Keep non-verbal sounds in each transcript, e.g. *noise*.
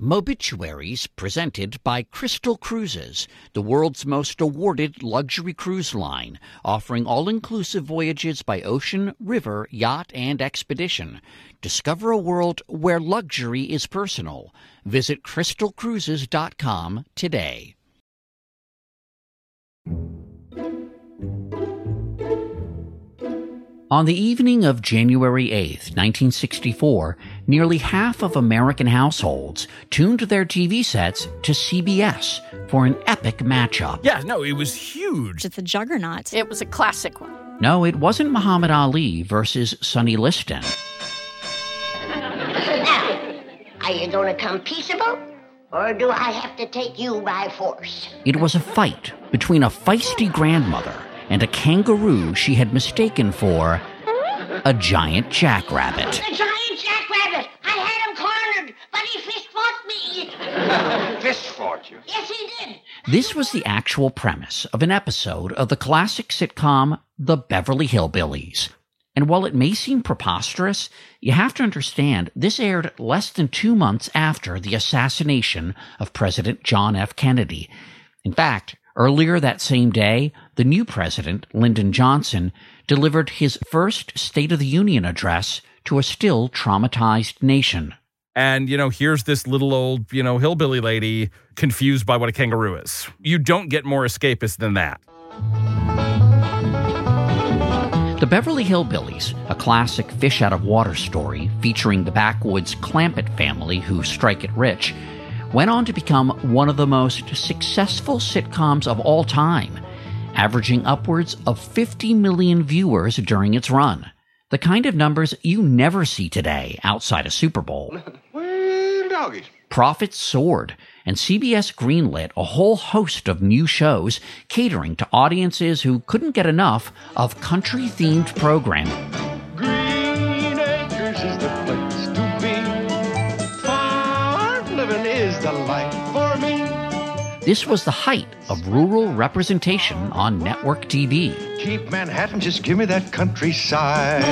Mobituaries presented by Crystal Cruises, the world's most awarded luxury cruise line, offering all inclusive voyages by ocean, river, yacht, and expedition. Discover a world where luxury is personal. Visit crystalcruises.com today. On the evening of January 8th, 1964, nearly half of American households tuned their TV sets to CBS for an epic matchup. Yeah, no, it was huge. It's a juggernaut. It was a classic one. No, it wasn't Muhammad Ali versus Sonny Liston. Now, are you going to come peaceable? Or do I have to take you by force? It was a fight between a feisty grandmother and a kangaroo she had mistaken for a giant jackrabbit. The giant jackrabbit! I had him cornered, but he fist fought me. *laughs* Fist fought you. Yes, he did. This was the actual premise of an episode of the classic sitcom The Beverly Hillbillies. And while it may seem preposterous, you have to understand this aired less than two months after the assassination of President John F. Kennedy. In fact, earlier that same day, the new president, Lyndon Johnson, delivered his first State of the Union address to a still traumatized nation. And, you know, here's this little old, you know, hillbilly lady confused by what a kangaroo is. You don't get more escapist than that. The Beverly Hillbillies, a classic fish out of water story featuring the backwoods Clampett family who strike it rich, went on to become one of the most successful sitcoms of all time, averaging upwards of 50 million viewers during its run. The kind of numbers you never see today outside a Super Bowl. *laughs* Well, doggies. Profits soared, and CBS greenlit a whole host of new shows catering to audiences who couldn't get enough of country themed programming. This was the height of rural representation on network TV. Keep Manhattan, just give me that countryside.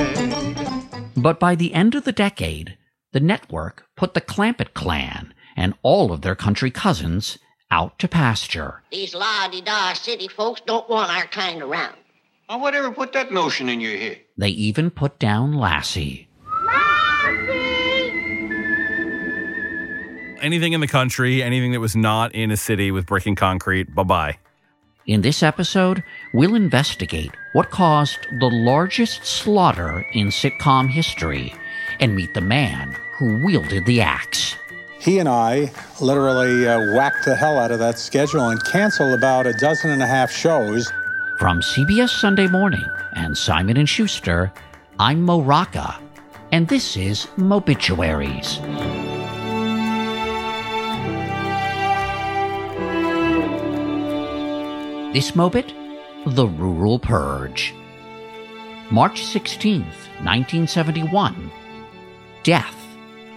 But by the end of the decade, the network put the Clampett clan and all of their country cousins out to pasture. These la-di-da city folks don't want our kind around. Oh, whatever put that notion in your head? They even put down Lassie. Lassie. Anything in the country, anything that was not in a city with brick and concrete, bye bye. In this episode, we'll investigate what caused the largest slaughter in sitcom history and meet the man who wielded the axe. He and I literally uh, whacked the hell out of that schedule and canceled about a dozen and a half shows. From CBS Sunday Morning and Simon and Schuster, I'm Mo Rocca, and this is Mobituaries. This Mobit, The Rural Purge. March 16th, 1971. Death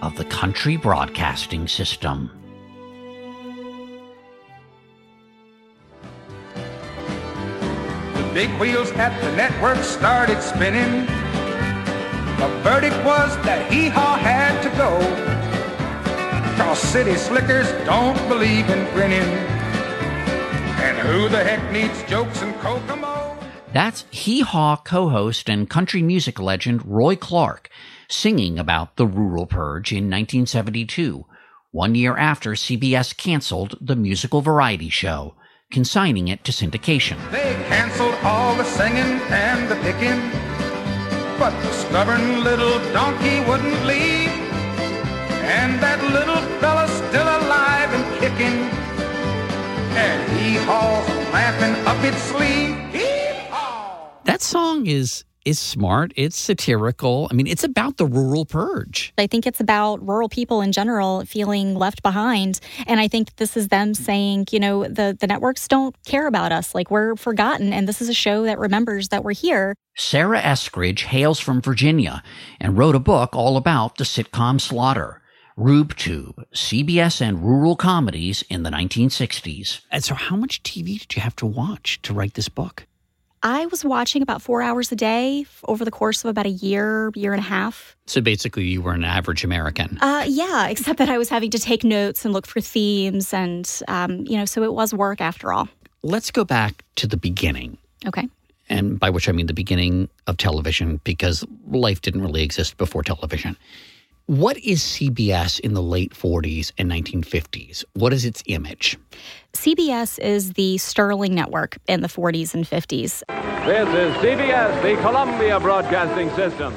of the country broadcasting system. The big wheels at the network started spinning. The verdict was that hee-haw had to go. Cause city slickers don't believe in grinning. And who the heck needs jokes and Kokomo? That's Hee Haw co host and country music legend Roy Clark singing about the rural purge in 1972, one year after CBS canceled the musical variety show, consigning it to syndication. They canceled all the singing and the picking. But the stubborn little donkey wouldn't leave. And that little fella's still alive and kicking. And he hauls laughing up its sleeve. Hee-haw! That song is is smart. It's satirical. I mean, it's about the rural purge. I think it's about rural people in general feeling left behind. And I think this is them saying, you know, the, the networks don't care about us. Like we're forgotten. And this is a show that remembers that we're here. Sara Eskridge hails from Virginia and wrote a book all about the sitcom slaughter. RubeTube, CBS and rural comedies in the 1960s. And so, how much TV did you have to watch to write this book? I was watching about four hours a day over the course of about a year, year and a half. So basically, you were an average American. Uh, yeah, *laughs* except that I was having to take notes and look for themes, and um, you know, so it was work after all. Let's go back to the beginning. Okay. and by which I mean the beginning of television, because life didn't really exist before television. What is CBS in the late 40s and 1950s? What is its image? CBS is the Sterling network in the 40s and 50s. This is CBS, the Columbia Broadcasting System.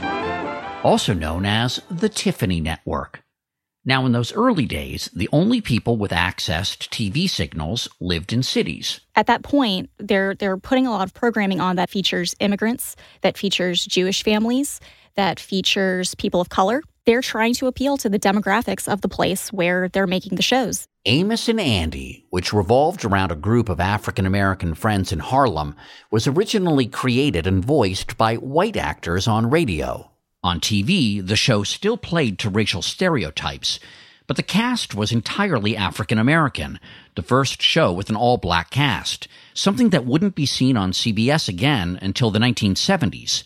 also known as the Tiffany Network. Now, in those early days, the only people with access to TV signals lived in cities. At that point, they're they're putting a lot of programming on that features immigrants, that features Jewish families, that features people of color. They're trying to appeal to the demographics of the place where they're making the shows. Amos and Andy, which revolved around a group of African American friends in Harlem, was originally created and voiced by white actors on radio. On TV, the show still played to racial stereotypes, but the cast was entirely African American, the first show with an all black cast, something that wouldn't be seen on CBS again until the 1970s.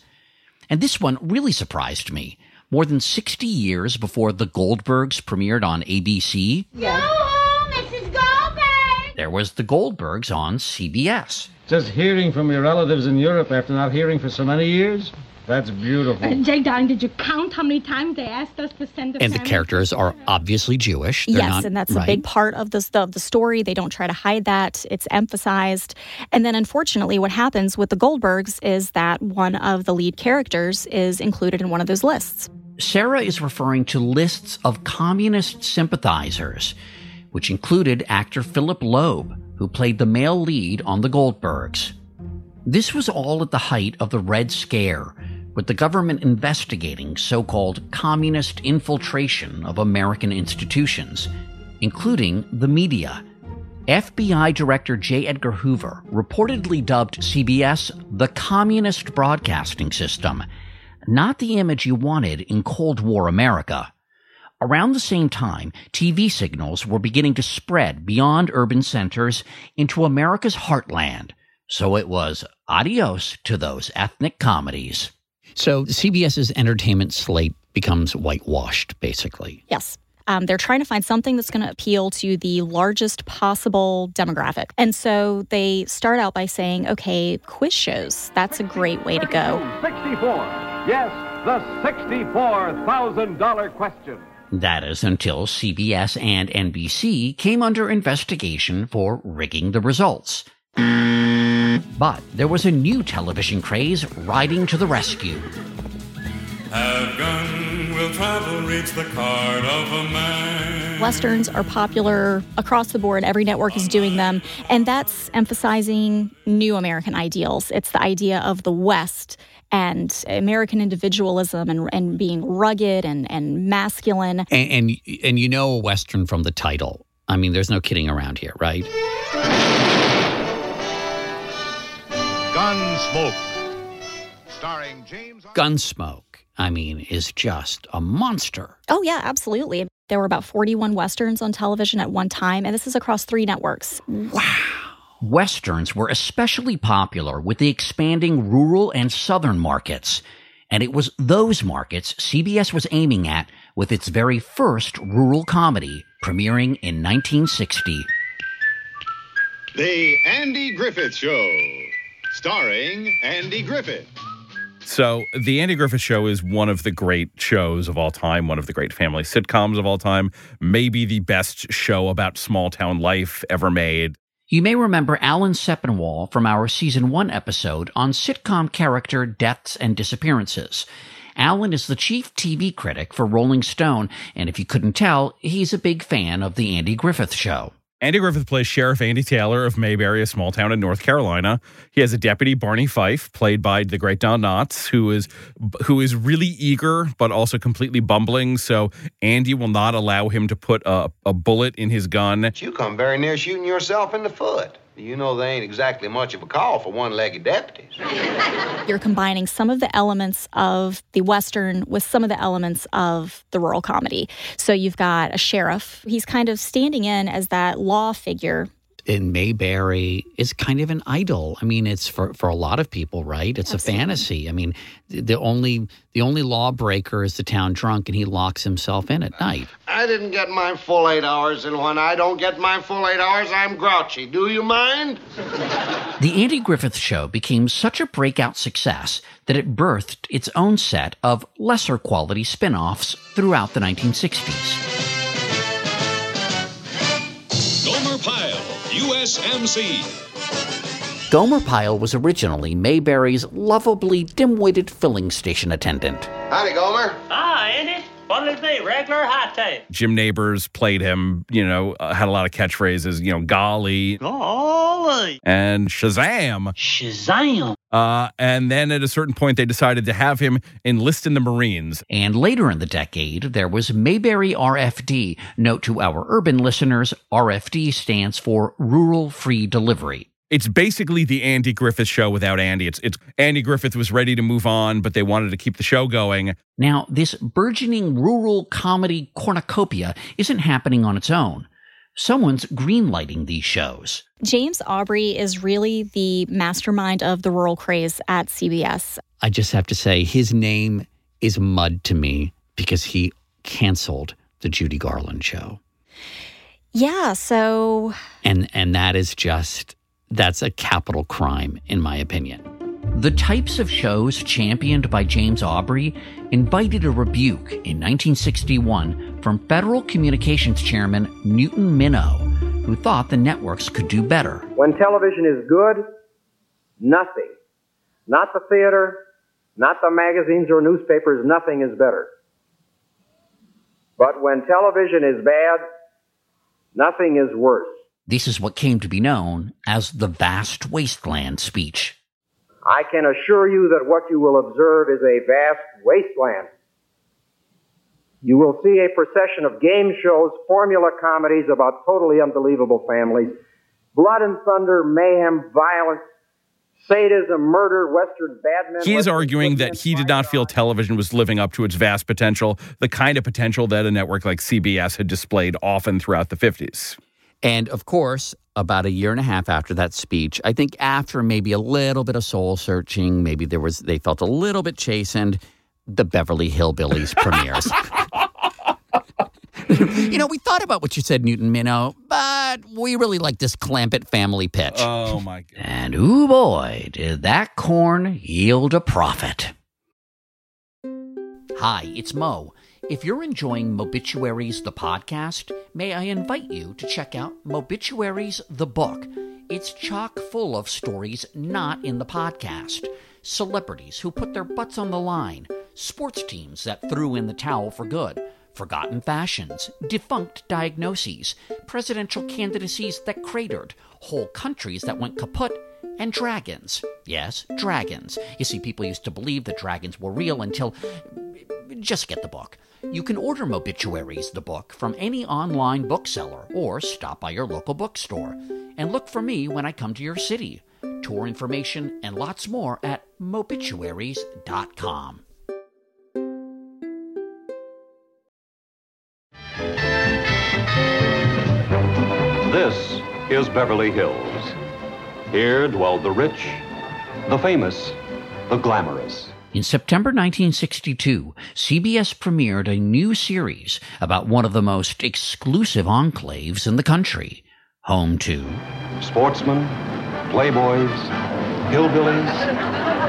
And this one really surprised me. More than 60 years before The Goldbergs premiered on ABC, Mrs. Goldberg! there was The Goldbergs on CBS. Just hearing from your relatives in Europe after not hearing for so many years? That's beautiful. Uh, Jay, darling, did you count how many times they asked us to send a And the characters are obviously Jewish. They're yes, not- and that's right. a big part of the of the story. They don't try to hide that; it's emphasized. And then, unfortunately, what happens with the Goldbergs is that one of the lead characters is included in one of those lists. Sara is referring to lists of communist sympathizers, which included actor Philip Loeb, who played the male lead on The Goldbergs. This was all at the height of the Red Scare, with the government investigating so called communist infiltration of American institutions, including the media. FBI Director J. Edgar Hoover reportedly dubbed CBS the Communist Broadcasting System, not the image you wanted in Cold War America. Around the same time, TV signals were beginning to spread beyond urban centers into America's heartland. So it was adios to those ethnic comedies. So CBS's entertainment slate becomes whitewashed, basically. Yes. Um, they're trying to find something that's going to appeal to the largest possible demographic. And so they start out by saying, okay, quiz shows, that's a great way to go. 64. Yes, the $64,000 question. That is until CBS and NBC came under investigation for rigging the results. But there was a new television craze riding to the rescue. Have gun will travel, reach the card of a man. Westerns are popular across the board. Every network is doing them. And that's emphasizing new American ideals. It's the idea of the West and American individualism and, and being rugged and, and masculine. And, and and you know a western from the title. I mean, there's no kidding around here, right? Gunsmoke. Starring James. Gunsmoke, I mean, is just a monster. Oh, yeah, absolutely. There were about 41 Westerns on television at one time, and this is across three networks. Westerns were especially popular with the expanding rural and southern markets. And it was those markets CBS was aiming at with its very first rural comedy, premiering in 1960. The Andy Griffith Show. Starring Andy Griffith. So, The Andy Griffith Show is one of the great shows of all time, one of the great family sitcoms of all time, maybe the best show about small town life ever made. You may remember Alan Sepinwall from our season one episode on sitcom character deaths and disappearances. Alan is the chief TV critic for Rolling Stone, and if you couldn't tell, he's a big fan of The Andy Griffith Show. Andy Griffith plays Sheriff Andy Taylor of Mayberry, a small town in North Carolina. He has a deputy, Barney Fife, played by the great Don Knotts, who is who is really eager but also completely bumbling. So Andy will not allow him to put a, a bullet in his gun. You come very near shooting yourself in the foot. You know they ain't exactly much of a call for one-legged deputies. *laughs* You're combining some of the elements of the Western with some of the elements of the rural comedy. So you've got a sheriff. He's kind of standing in as that law figure in Mayberry is kind of an idol. I mean, it's for, for a lot of people, right? It's Absolutely. a fantasy. I mean, the only the only lawbreaker is the town drunk, and he locks himself in at night. I didn't get my full eight hours, and when I don't get my full eight hours, I'm grouchy. Do you mind? *laughs* The Andy Griffith Show became such a breakout success that it birthed its own set of lesser quality spin offs throughout the 1960s. USMC. Gomer Pyle was originally Mayberry's lovably dim-witted filling station attendant. Howdy, Gomer. Ah, Andy. What'll it be? Regular hot tape? Jim Nabors played him, you know, uh, had a lot of catchphrases, you know, golly Golly. and Shazam. Shazam. Uh, and then at a certain point, they decided to have him enlist in the Marines. And later in the decade, there was Mayberry RFD. Note to our urban listeners, RFD stands for Rural Free Delivery. It's basically the Andy Griffith show without Andy. It's it's Andy Griffith was ready to move on, but they wanted to keep the show going. Now, this burgeoning rural comedy cornucopia isn't happening on its own. Someone's greenlighting these shows. James Aubrey is really the mastermind of the rural craze at CBS. I just have to say, his name is mud to me because he canceled the Judy Garland show, Yeah, so and and that is just that's a capital crime in my opinion. The types of shows championed by James Aubrey invited a rebuke in 1961 from Federal Communications Chairman Newton Minow, who thought the networks could do better. When television is good, nothing, not the theater, not the magazines or newspapers, nothing is better. But when television is bad, nothing is worse. This is what came to be known as the Vast Wasteland speech. I can assure you that what you will observe is a vast wasteland. You will see a procession of game shows, formula comedies about totally unbelievable families, blood and thunder, mayhem, violence, sadism, murder, Western bad. He is arguing that he did not feel television was living up to its vast potential, the kind of potential that a network like CBS had displayed often throughout the 50s. And of course, about a year and a half after that speech, I think after maybe a little bit of soul searching, maybe there was they felt a little bit chastened, the Beverly Hillbillies *laughs* premieres. you know, we thought about what you said, Newton Minow, but we really like this Clampett family pitch. Oh my god. And ooh boy, did that corn yield a profit. Hi, it's Mo. If you're enjoying Mobituaries the podcast, may I invite you to check out Mobituaries the book. It's chock full of stories not in the podcast. Celebrities who put their butts on the line, sports teams that threw in the towel for good, forgotten fashions, defunct diagnoses, presidential candidacies that cratered, whole countries that went kaput, and dragons. Yes, dragons. You see, people used to believe that dragons were real until. Just get the book. You can order Mobituaries, the book, from any online bookseller or stop by your local bookstore. And look for me when I come to your city. Tour information and lots more at mobituaries.com. This is Beverly Hills. Here dwell the rich, the famous, the glamorous. In September 1962, CBS premiered a new series about one of the most exclusive enclaves in the country, home to Sportsmen, playboys, hillbillies,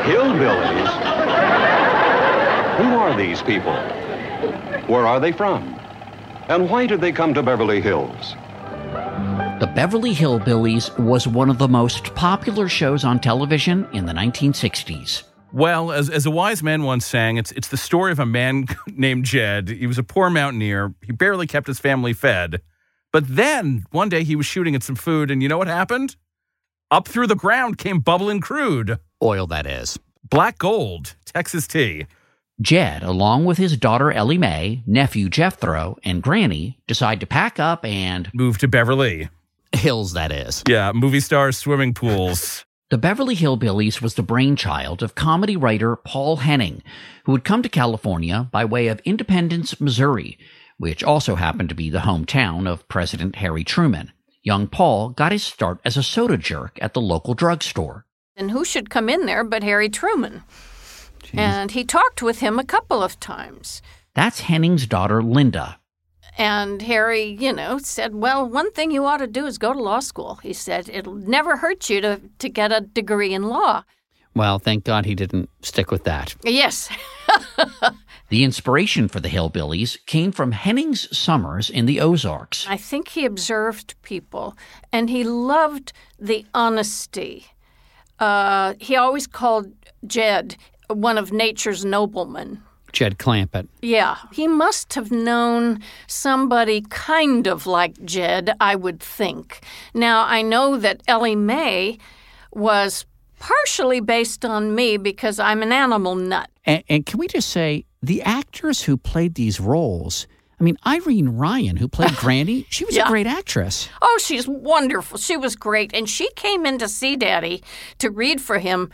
hillbillies. Who are these people? Where are they from? And why did they come to Beverly Hills? The Beverly Hillbillies was one of the most popular shows on television in the 1960s. Well, as, as a wise man once sang, it's it's the story of a man *laughs* named Jed. He was a poor mountaineer. He barely kept his family fed. But then one day he was shooting at some food, and you know what happened? Up through the ground came bubbling crude. Oil, that is. Black gold, Texas tea. Jed, along with his daughter Ellie Mae, nephew Jethro, and Granny, decide to pack up and Move to Beverly. Hills, that is. Yeah, movie stars, swimming pools. The Beverly Hillbillies was the brainchild of comedy writer Paul Henning, who had come to California by way of Independence, Missouri, which also happened to be the hometown of President Harry Truman. young Paul got his start as a soda jerk at the local drugstore. And who should come in there but Harry Truman? And he talked with him a couple of times. That's Henning's daughter, Linda. And Harry, you know, said, Well, one thing you ought to do is go to law school. He said, It'll never hurt you to, to get a degree in law. Well, thank God he didn't stick with that. Yes. *laughs* The inspiration for the Hillbillies came from Henning's summers in the Ozarks. I think he observed people and he loved the honesty. Uh, he always called Jed one of nature's noblemen. Jed Clampett. Yeah, he must have known somebody kind of like Jed, I would think. Now, I know that Ellie Mae was partially based on me because I'm an animal nut. And, and can we just say the actors who played these roles? I mean, Irene Ryan, who played *laughs* Granny, she was Yeah. a great actress. Oh, she's wonderful. She was great. And she came in to see Daddy to read for him,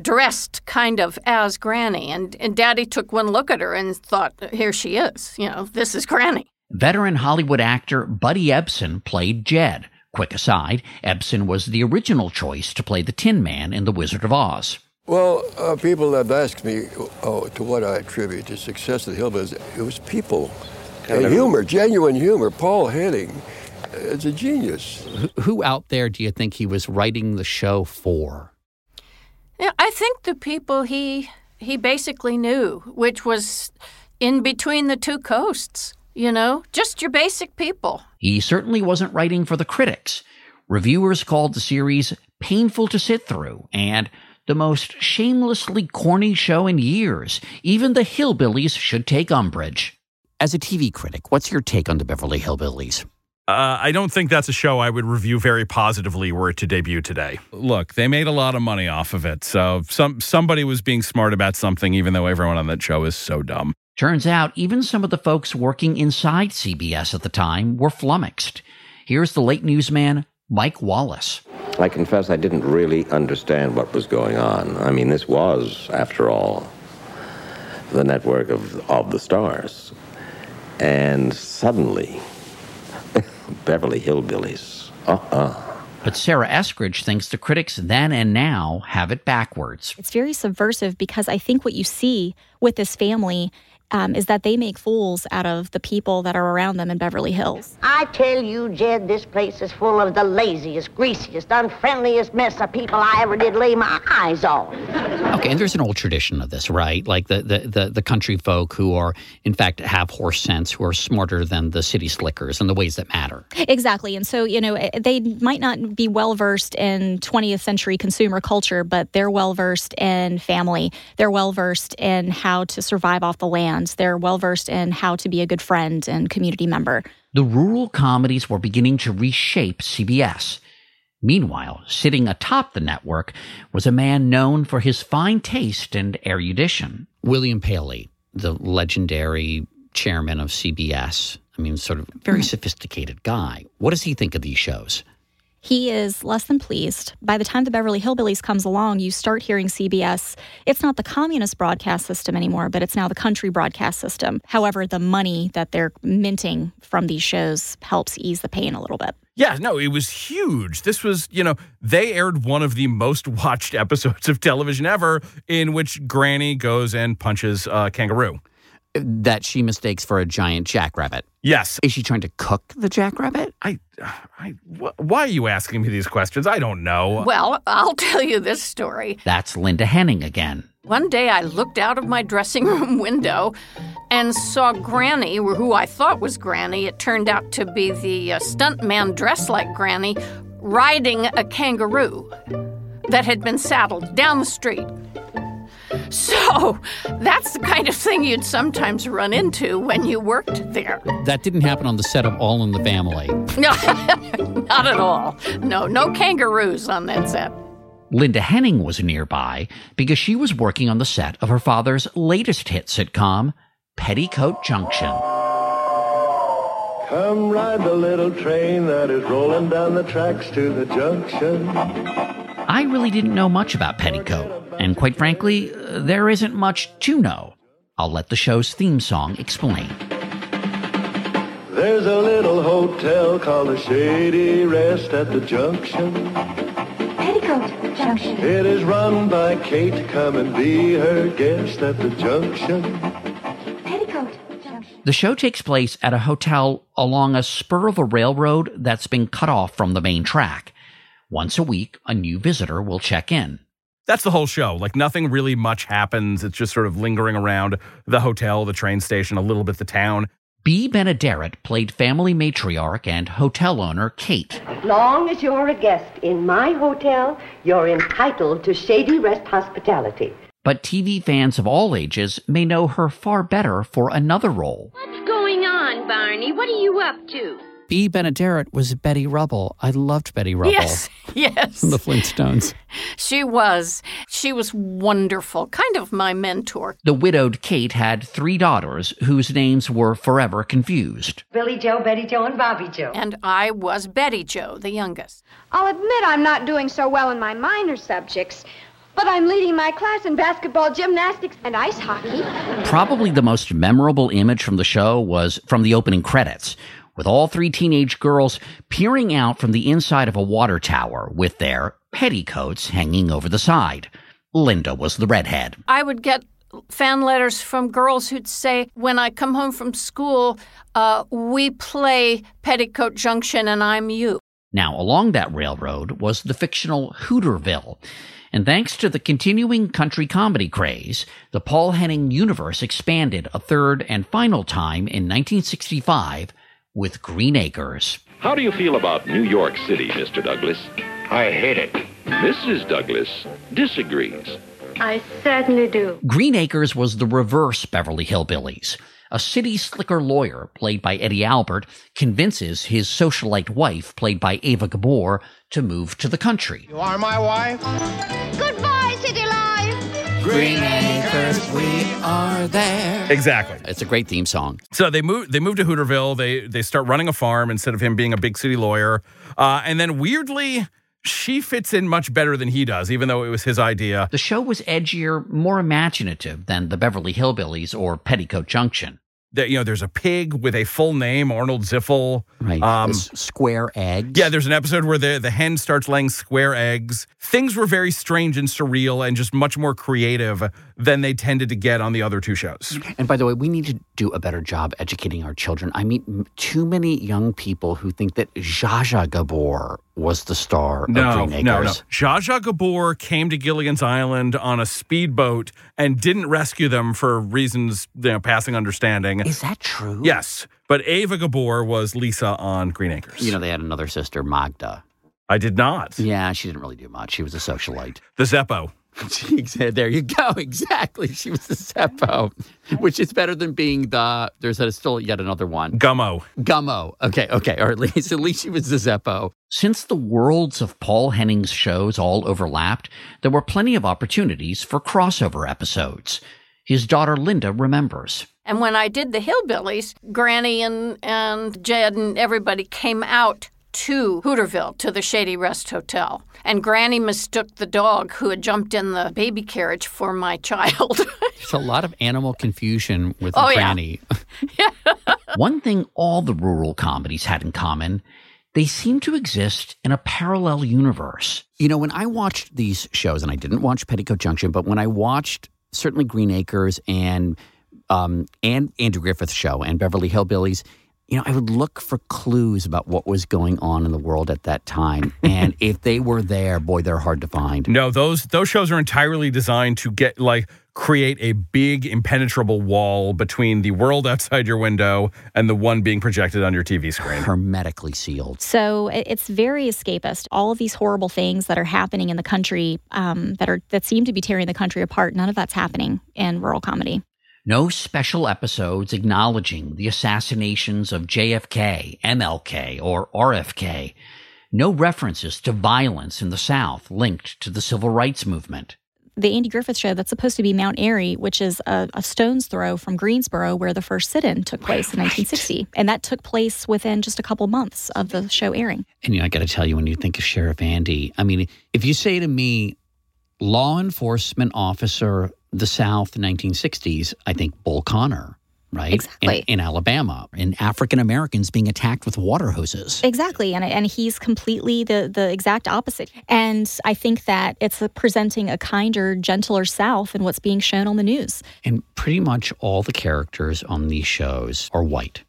dressed kind of as Granny. And, and Daddy took one look at her and thought, here she is. You know, this is Granny. Veteran Hollywood actor Buddy Ebsen played Jed. Quick aside, Ebsen was the original choice to play the Tin Man in The Wizard of Oz. Well, uh, people have asked me oh, to what I attribute the success of the Hillbillies. It was people. Kind And of- humor, genuine humor. Paul Henning is a genius. Who, who out there do you think he was writing the show for? Yeah, I think the people he he basically knew, which was in between the two coasts, you know, just your basic people. He certainly wasn't writing for the critics. Reviewers called the series painful to sit through and the most shamelessly corny show in years. Even the Hillbillies should take umbrage. As a TV critic, what's your take on the Beverly Hillbillies? Uh, I don't think that's a show I would review very positively were it to debut today. Look, they made a lot of money off of it, so some somebody was being smart about something, even though everyone on that show is so dumb. Turns out even some of the folks working inside CBS at the time were flummoxed. Here's the late newsman, Mike Wallace. I confess I didn't really understand what was going on. I mean, this was, after all, the network of, of the stars. And suddenly, Beverly Hillbillies. Uh uh But Sara Eskridge thinks the critics then and now have it backwards. It's very subversive because I think what you see with this family um, is that they make fools out of the people that are around them in Beverly Hills. I tell you, Jed, this place is full of the laziest, greasiest, unfriendliest mess of people I ever did lay my eyes on. Okay, and there's an old tradition of this, right? Like the, the, the, the country folk who are, in fact, have horse sense, who are smarter than the city slickers in the ways that matter. Exactly. And so, you know, eh, they might not be well versed in 20th century consumer culture, but they're well versed in family. They're well versed in how to survive off the land. They're well versed in how to be a good friend and community member. The rural comedies were beginning to reshape CBS. Meanwhile, sitting atop the network was a man known for his fine taste and erudition. William Paley, the legendary chairman of CBS, I mean, sort of very mm-hmm. sophisticated guy. What does he think of these shows? He is less than pleased. By the time the Beverly Hillbillies comes along, you start hearing CBS. It's not the communist broadcast system anymore, but it's now the country broadcast system. However, the money that they're minting from these shows helps ease the pain a little bit. Yeah, no, it was huge. This was, you know, they aired one of the most *laughs* watched episodes of television ever, in which Granny goes and punches a kangaroo. That she mistakes for a giant jackrabbit. Yes. Is she trying to cook the jackrabbit? I, I, wh- why are you asking me these questions? I don't know. Well, I'll tell you this story. That's Linda Henning again. One day I looked out of my dressing room *laughs* window and saw Granny, who I thought was Granny. It turned out to be the uh, stuntman dressed like Granny, riding a kangaroo that had been saddled down the street. So that's the kind of thing you'd sometimes run into when you worked there. That didn't happen on the set of All in the Family. *laughs* No, not at all. No, no kangaroos on that set. Linda Henning was nearby because she was working on the set of her father's latest hit sitcom, Petticoat Junction. Come ride the little train that is rolling down the tracks to the junction. I really didn't know much about Petticoat, and quite frankly, there isn't much to know. I'll let the show's theme song explain. There's a little hotel called the Shady Rest at the Junction. Petticoat Junction. It is run by Kate. Come and be her guest at the Junction. Petticoat Junction. The show takes place at a hotel along a spur of a railroad that's been cut off from the main track. Once a week, a new visitor will check in. That's the whole show. Like nothing really much happens. It's just sort of lingering around the hotel, the train station, a little bit the town. Bea Benaderet played family matriarch and hotel owner Kate. As long as you're a guest in my hotel, you're entitled to Shady Rest hospitality. But TV fans of all ages may know her far better for another role. What's going on, Barney? What are you up to? Bea Benaderet was Betty Rubble. I loved Betty Rubble. Yes, *laughs* yes. From the Flintstones. She was. She was wonderful, kind of my mentor. The widowed Kate had three daughters whose names were forever confused. Billie Jo, Betty Jo, and Bobbie Jo. And I was Betty Jo, the youngest. I'll admit I'm not doing so well in my minor subjects, but I'm leading my class in basketball, gymnastics, and ice hockey. Probably the most memorable image from the show was from the opening credits, with all three teenage girls peering out from the inside of a water tower with their petticoats hanging over the side. Linda was the redhead. I would get fan letters from girls who'd say, when I come home from school, uh, we play Petticoat Junction and I'm you. Now, along that railroad was the fictional Hooterville. And thanks to the continuing country comedy craze, the Paul Henning universe expanded a third and final time in 1965 with Green Acres. How do you feel about New York City, Mr. Douglas? I hate it. Mrs. Douglas disagrees. I certainly do. Green Acres was the reverse Beverly Hillbillies. A city slicker lawyer, played by Eddie Albert, convinces his socialite wife, played by Eva Gabor, to move to the country. You are my wife? Goodbye, City Life. Green Acres, we are there. Exactly. It's a great theme song. So they move. They move to Hooterville. They they start running a farm instead of him being a big city lawyer. Uh, and then weirdly, she fits in much better than he does, even though it was his idea. The show was edgier, more imaginative than the Beverly Hillbillies or Petticoat Junction. That you know, there's a pig with a full name, Arnold Ziffel. Right. Um, square eggs. yeah, there's an episode where the the hen starts laying square eggs. Things were very strange and surreal, and just much more creative than they tended to get on the other two shows. And by the way, we need to do a better job educating our children. I meet too many young people who think that Zsa Zsa Gabor was the star No, of Green Acres. no, no. Acres. Zsa Zsa Gabor came to Gilligan's Island on a speedboat and didn't rescue them for reasons, you know, passing understanding. Is that true? Yes, but Eva Gabor was Lisa on Green Acres. You know, they had another sister, Magda. I did not. Yeah, she didn't really do much. She was a socialite. The Zeppo. *laughs* there you go. *laughs* Exactly. She was the Zeppo, which is better than being the. There's a, still yet another one. Gummo. Gummo. Okay. Okay. Or at least *laughs* at least she was the Zeppo. Since the worlds of Paul Henning's shows all overlapped, there were plenty of opportunities for crossover episodes. His daughter Linda remembers. And when I did the Hillbillies, Granny and, and Jed and everybody came out to Hooterville, to the Shady Rest Hotel. And Granny mistook the dog who had jumped in the baby carriage for my *laughs* child. There's a lot of animal confusion with Oh, yeah. Granny. *laughs* One thing all the rural comedies had in common, they seemed to exist in a parallel universe. You know, when I watched these shows, and I didn't watch Petticoat Junction, but when I watched certainly Green Acres and um, and Andrew Griffith's show and Beverly Hillbillies, you know, I would look for clues about what was going on in the world at that time. *laughs* And if they were there, boy, they're hard to find. No, those those shows are entirely designed to get like create a big impenetrable wall between the world outside your window and the one being projected on your TV screen. Hermetically sealed. So it's very escapist. All of these horrible things that are happening in the country um, that are that seem to be tearing the country apart. None of that's happening in rural comedy. No special episodes acknowledging the assassinations of JFK, MLK, or RFK. No references to violence in the South linked to the civil rights movement. The Andy Griffith Show that's supposed to be Mount Airy, which is a, a stone's throw from Greensboro, where the first sit-in took place in 1960, and that took place within just a couple months of the show airing. And you know, I got to tell you, when you think of Sheriff Andy, I mean, if you say to me, law enforcement officer, the South, 1960s, I think Bull Connor. right? Exactly. In, in Alabama, and African Americans being attacked with water hoses. Exactly, and and he's completely the the exact opposite. And I think that it's a, presenting a kinder, gentler South than what's being shown on the news. And pretty much all the characters on these shows are white.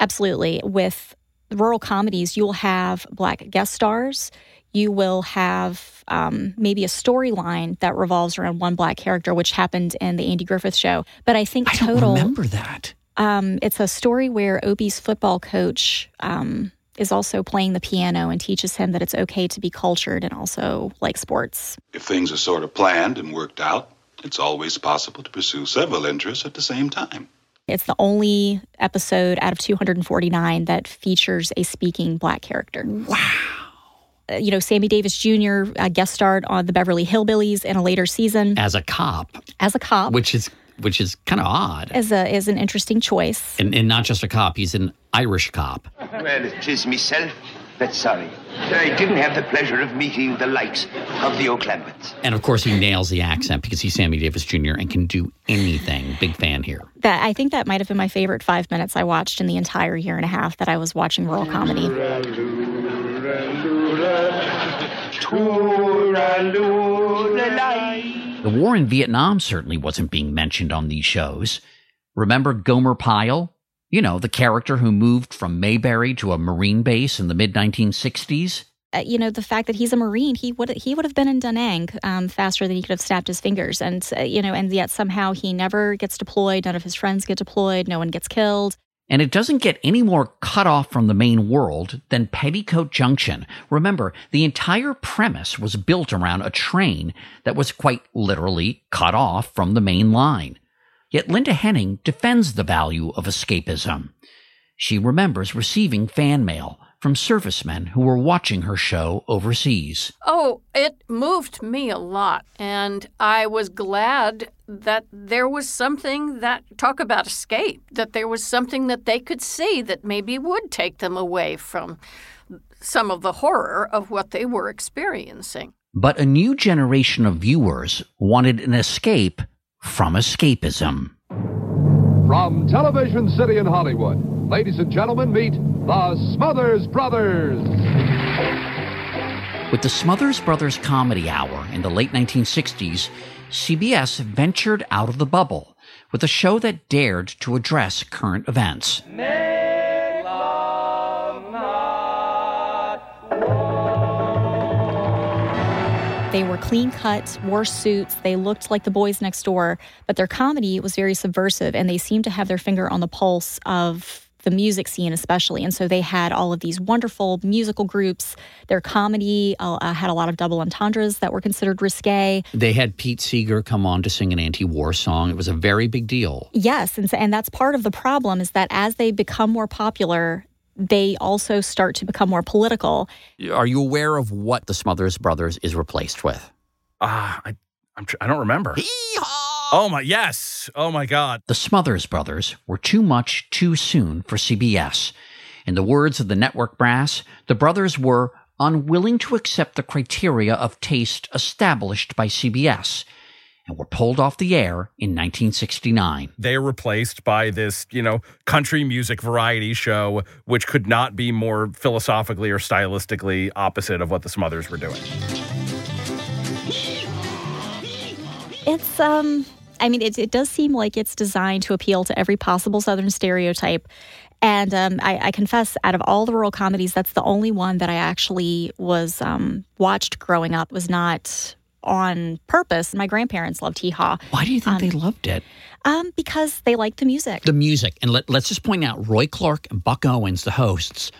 Absolutely, with rural comedies, you'll have black guest stars. You will have um, maybe a storyline that revolves around one black character, which happened in the Andy Griffith show. But I think I total. don't remember that. Um, it's a story where Opie's football coach um, is also playing the piano and teaches him that it's okay to be cultured and also like sports. If things are sort of planned and worked out, it's always possible to pursue several interests at the same time. It's the only episode out of 249 that features a speaking black character. Wow. Uh, you know, Sammy Davis Jr. Uh, guest starred on the Beverly Hillbillies in a later season As a cop, as a cop. which is which is kind of odd. As a is an interesting choice. And, and not just a cop, he's an Irish cop. Well, it is myself that's sorry. I didn't have the pleasure of meeting the likes of the O'Clampetts. And of course, he nails the accent because he's Sammy Davis Jr. and can do anything. Big fan here. That I think that might have been my favorite five minutes I watched in the entire year and a half that I was watching rural comedy. The war in Vietnam certainly wasn't being mentioned on these shows. Remember Gomer Pyle? You know, the character who moved from Mayberry to a Marine base in the mid 1960s? Uh, you know the fact that he's a marine he would he would have been in Da Nang um, faster than he could have snapped his fingers and uh, you know and yet somehow he never gets deployed none of his friends get deployed no one gets killed And it doesn't get any more cut off from the main world than Petticoat Junction. Remember, the entire premise was built around a train that was quite literally cut off from the main line. Yet Linda Henning defends the value of escapism. She remembers receiving fan mail from servicemen who were watching her show overseas. Oh, it moved me a lot. And I was glad that there was something that, talk about escape, that there was something that they could see that maybe would take them away from some of the horror of what they were experiencing. But a new generation of viewers wanted an escape from escapism. From Television City in Hollywood, ladies and gentlemen, meet the Smothers Brothers. With the Smothers Brothers Comedy Hour in the late 1960s, CBS ventured out of the bubble with a show that dared to address current events. They were clean cut, wore suits, they looked like the boys next door, but their comedy was very subversive and they seemed to have their finger on the pulse of the music scene, especially. And so they had all of these wonderful musical groups. Their comedy uh, uh, had a lot of double entendres that were considered risque. They had Pete Seeger come on to sing an anti-war song. It was a very big deal. Yes, and, so- and that's part of the problem is that as they become more popular, they also start to become more political. Are you aware of what the Smothers Brothers is replaced with? Ah, I, I'm, tr- I don't remember. Oh my yes! Oh my God! The Smothers Brothers were too much too soon for CBS. In the words of the network brass, the brothers were unwilling to accept the criteria of taste established by CBS and were pulled off the air in 1969. They are replaced by this, you know, country music variety show, which could not be more philosophically or stylistically opposite of what the Smothers were doing. It's um I mean it, it does seem like it's designed to appeal to every possible southern stereotype. And um, I, I confess, out of all the rural comedies, that's the only one that I actually was um, watched growing up. Was not on purpose. My grandparents loved Hee Haw. Why do you think they loved it? Um, because they liked the music. The music. And let, let's just point out Roy Clark and Buck Owens, the hosts,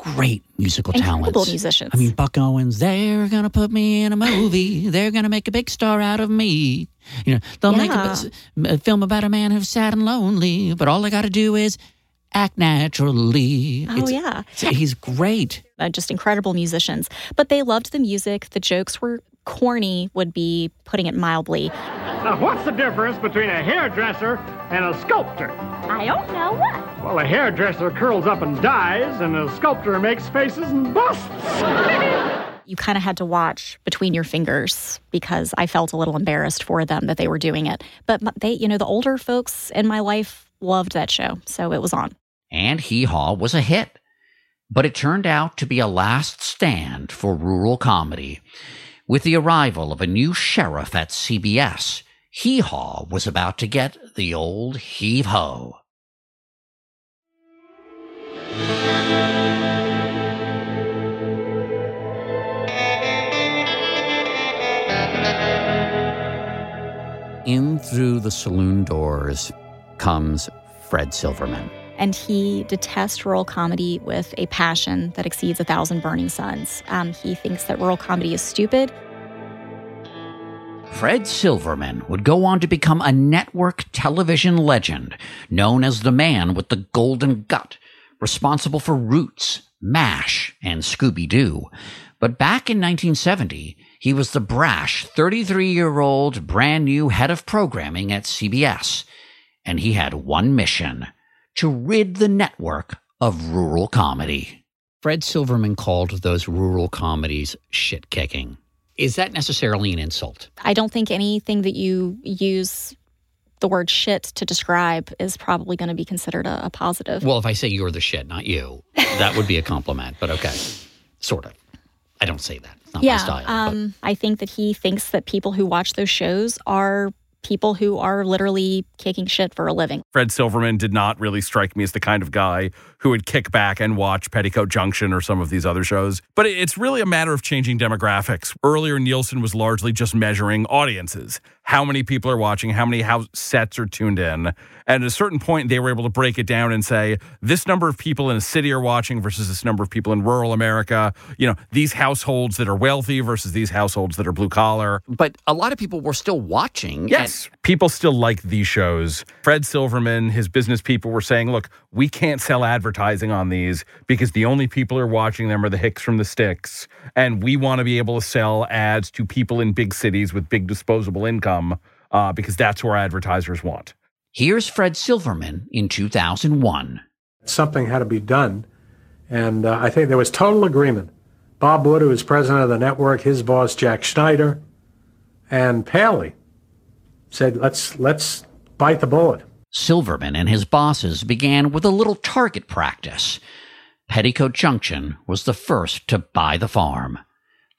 great musical Incredible talents. musicians. I mean, Buck Owens, they're going to put me in a movie. they're going to make a big star out of me. You know, they'll make a, a film about a man who's sad and lonely, but all I got to do is act naturally. Oh, yeah. He's great. uh, just incredible musicians. But they loved the music. The jokes were corny, would be putting it mildly. Now, what's the difference between a hairdresser and a sculptor? I don't know what. Well, a hairdresser curls up and dies, and a sculptor makes faces and busts. *laughs* You kind of had to watch between your fingers because I felt a little embarrassed for them that they were doing it. But they, you know, the older folks in my life loved that show, so it was on. And Hee Haw was a hit. But it turned out to be a last stand for rural comedy. With the arrival of a new sheriff at CBS, Hee Haw was about to get the old heave ho. In through the saloon doors comes Fred Silverman. And he detests rural comedy with a passion that exceeds a thousand burning suns. Um, he thinks that rural comedy is stupid. Fred Silverman would go on to become a network television legend, known as the man with the golden gut, responsible for Roots, MASH, and Scooby Doo. But back in 1970, he was the brash 33 year old brand new head of programming at CBS. And he had one mission to rid the network of rural comedy. Fred Silverman called those rural comedies shit kicking. Is that necessarily an insult? I don't think anything that you use the word shit to describe is probably going to be considered a, a positive. Well, if I say you're the shit, not you, that would be a compliment, but okay. Sort of. I don't say that. It's not yeah, my style. but- um, I think that he thinks that people who watch those shows are people who are literally kicking shit for a living. Fred Silverman did not really strike me as the kind of guy who would kick back and watch Petticoat Junction or some of these other shows. But it's really a matter of changing demographics. Earlier, Nielsen was largely just measuring audiences. How many people are watching, how many house sets are tuned in. And at a certain point, they were able to break it down and say, this number of people in a city are watching versus this number of people in rural America. You know, these households that are wealthy versus these households that are blue collar. But a lot of people were still watching. Yes. People still like these shows. Fred Silverman, his business people were saying, look, we can't sell advertising on these because the only people who are watching them are the hicks from the sticks. And we want to be able to sell ads to people in big cities with big disposable income uh, because that's where advertisers want. Here's Fred Silverman in 2001. Something had to be done. And uh, I think there was total agreement. Bob Wood, who was president of the network, his boss, Jack Schneider, and Paley said, let's, let's bite the bullet. Silverman and his bosses began with a little target practice. Petticoat Junction was the first to buy the farm.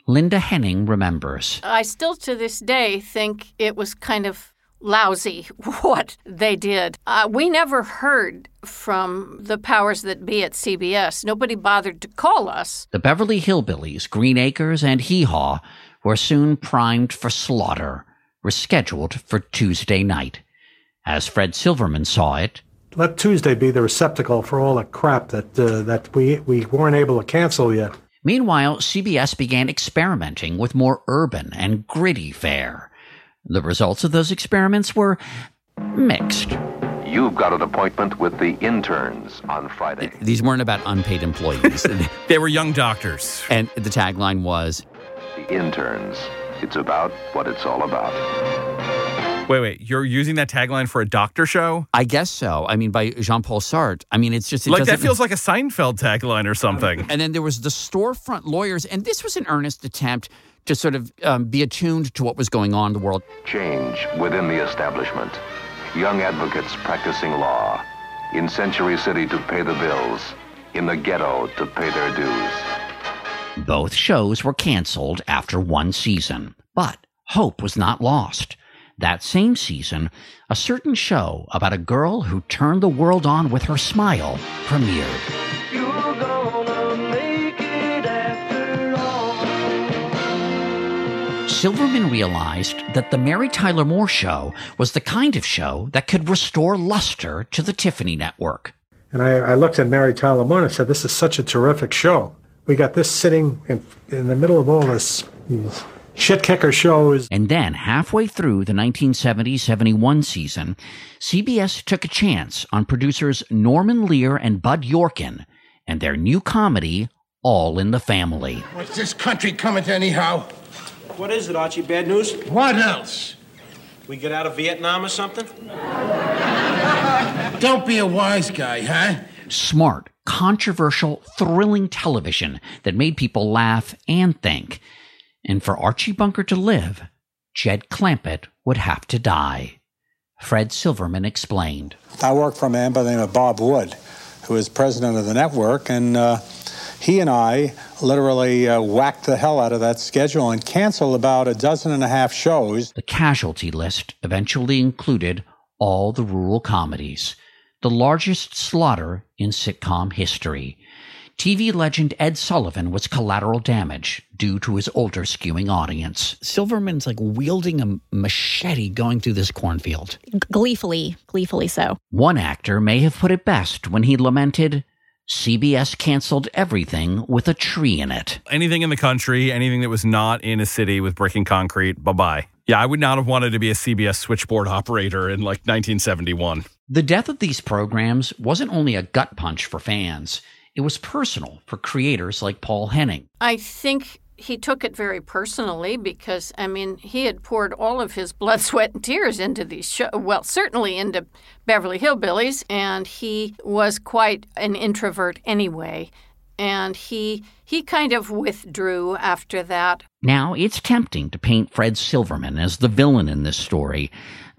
Linda Henning remembers. I still to this day think it was kind of lousy *laughs* what they did. Uh, we never heard from the powers that be at CBS. Nobody bothered to call us. The Beverly Hillbillies, Green Acres, and Hee Haw were soon primed for slaughter, were scheduled for Tuesday night. As Fred Silverman saw it, Let Tuesday be the receptacle for all the crap that, uh, that we, we weren't able to cancel yet. Meanwhile, CBS began experimenting with more urban and gritty fare. The results of those experiments were mixed. You've got an appointment with the interns on Friday. These weren't about unpaid employees. *laughs* they were young doctors. And the tagline was The interns. It's about what it's all about. Wait, wait. You're using that tagline for a doctor show? I guess so. I mean, by Jean Paul Sartre. I mean, it's just. It like that feels like a Seinfeld tagline or something. And then there was the storefront lawyers, and this was an earnest attempt to sort of um, be attuned to what was going on in the world. Change within the establishment. Young advocates practicing law. In Century City to pay the bills. In the ghetto to pay their dues. Both shows were canceled after one season, but hope was not lost. That same season, a certain show about a girl who turned the world on with her smile premiered. Silverman realized that the Mary Tyler Moore Show was the kind of show that could restore luster to the Tiffany Network. And I, I looked at Mary Tyler Moore and I said, this is such a terrific show. We got this sitting in, in the middle of all this these shit kicker shows. And then, halfway through the 1970 71 season, CBS took a chance on producers Norman Lear and Bud Yorkin and their new comedy, All in the Family. What's this country coming to anyhow? What is it, Archie? Bad news? What else? We get out of Vietnam or something? *laughs* Don't be a wise guy, huh? Smart, controversial, thrilling television that made people laugh and think. And for Archie Bunker to live, Jed Clampett would have to die. Fred Silverman explained. I worked for a man by the name of Bob Wood, who is president of the network, and uh, he and I literally uh, whacked the hell out of that schedule and canceled about a dozen and a half shows. The casualty list eventually included all the rural comedies, the largest slaughter in sitcom history. TV legend Ed Sullivan was collateral damage due to his older skewing audience. Silverman's like wielding a machete going through this cornfield. Gleefully, gleefully so. One actor may have put it best when he lamented CBS canceled everything with a tree in it. Anything in the country, anything that was not in a city with brick and concrete, bye bye. Yeah, I would not have wanted to be a CBS switchboard operator in like 1971. The death of these programs wasn't only a gut punch for fans, it was personal for creators like Paul Henning. I think he took it very personally because, I mean, he had poured all of his blood, *laughs* sweat, and tears into these shows. Well, certainly into Beverly Hillbillies, and he was quite an introvert anyway. And he he kind of withdrew after that. Now, it's tempting to paint Fred Silverman as the villain in this story,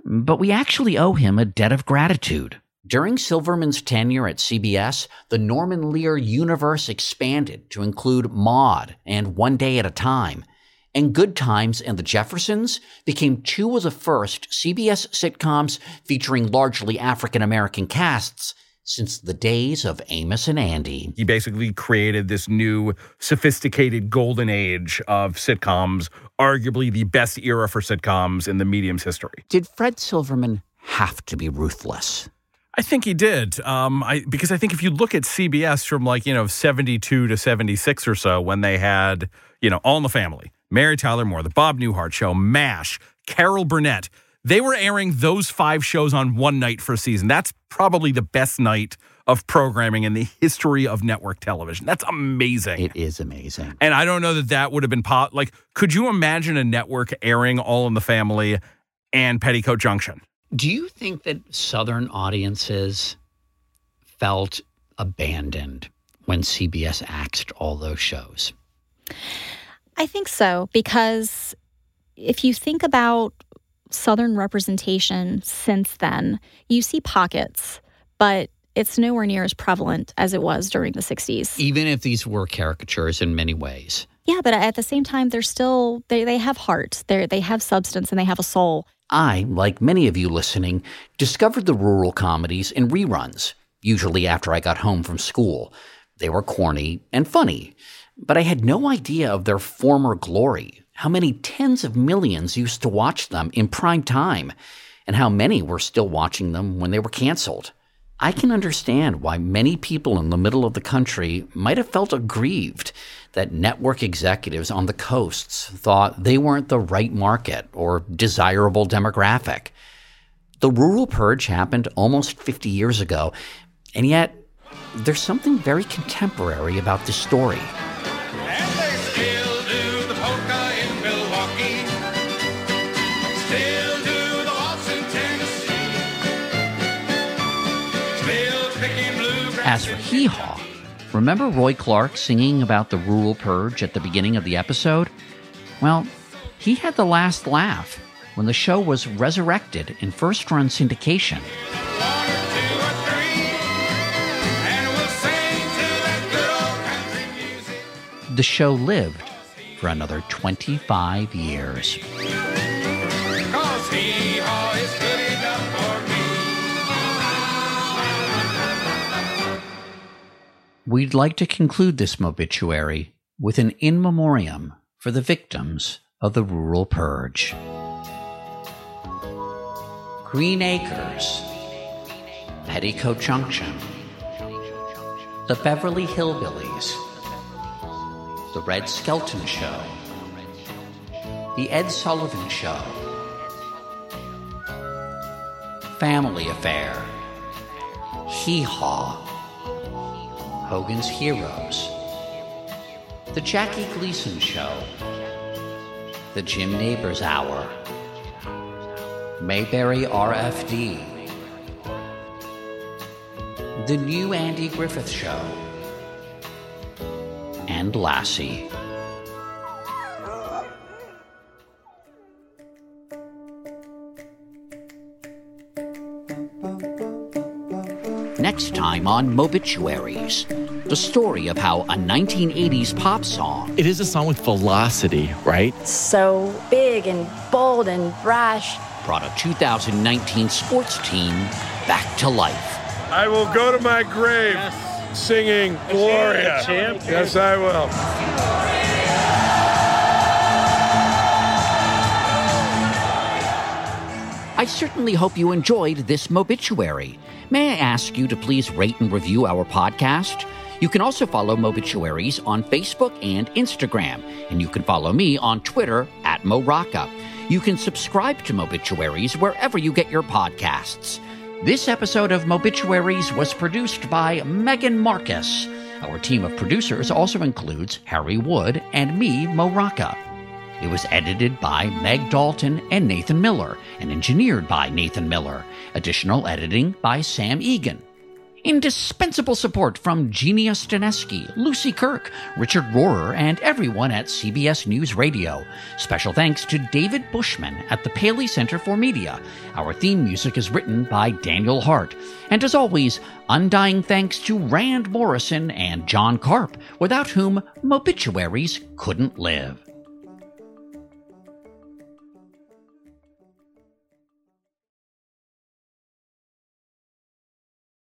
but we actually owe him a debt of gratitude. During Silverman's tenure at CBS, the Norman Lear universe expanded to include Maude and One Day at a Time. And Good Times and The Jeffersons became two of the first CBS sitcoms featuring largely African American casts since the days of Amos and Andy. He basically created this new sophisticated golden age of sitcoms, arguably the best era for sitcoms in the medium's history. Did Fred Silverman have to be ruthless? I think he did. Um, I because I think if you look at CBS from like you know seventy two to seventy six or so, when they had you know All in the Family, Mary Tyler Moore, The Bob Newhart Show, MASH, Carol Burnett, they were airing those five shows on one night for a season. That's probably the best night of programming in the history of network television. That's amazing. It is amazing. And I don't know that that would have been po- like. Could you imagine a network airing All in the Family and Petticoat Junction? Do you think that Southern audiences felt abandoned when CBS axed all those shows? I think so, because if you think about Southern representation since then, you see pockets, but it's nowhere near as prevalent as it was during the 60s. Even if these were caricatures in many ways. Yeah, but at the same time, they're still, they, they have heart, they they have substance, and they have a soul. I, like many of you listening, discovered the rural comedies in reruns, usually after I got home from school. They were corny and funny, but I had no idea of their former glory, how many tens of millions used to watch them in prime time, and how many were still watching them when they were canceled. I can understand why many people in the middle of the country might have felt aggrieved that network executives on the coasts thought they weren't the right market or desirable demographic. The rural purge happened almost 50 years ago, and yet there's something very contemporary about this story. As for Hee Haw, remember Roy Clark singing about the rural purge at the beginning of the episode? Well, he had the last laugh when the show was resurrected in first run syndication. The show lived for another 25 years. We'd like to conclude this obituary with an in memoriam for the victims of the rural purge. Green Acres, Petticoat Junction, the Beverly Hillbillies, the Red Skelton Show, the Ed Sullivan Show, Family Affair, Hee Haw, Hogan's Heroes, The Jackie Gleason Show, The Jim Nabors Hour, Mayberry RFD, The New Andy Griffith Show, and Lassie. next time on Mobituaries, the story of how a 1980s pop song. It is a song with velocity, right? So big and bold and brash. Brought a 2019 sports team back to life. I will go to my grave singing Gloria. Yes, I will. I certainly hope you enjoyed this Mobituary. May I ask you to please rate and review our podcast? You can also follow Mobituaries on Facebook and Instagram, and you can follow me on Twitter at Mo Rocca. You can subscribe to Mobituaries wherever you get your podcasts. This episode of Mobituaries was produced by Megan Marcus. Our team of producers also includes Harry Wood and me, Mo Rocca. It was edited by Meg Dalton and Nathan Miller, and engineered by Nathan Miller. Additional editing by Sam Egan. Indispensable support from Genia Staneski, Lucy Kirk, Richard Rohrer, and everyone at CBS News Radio. Special thanks to David Bushman at the Paley Center for Media. Our theme music is written by Daniel Hart. And as always, undying thanks to Rand Morrison and John Karp, without whom Mobituaries couldn't live.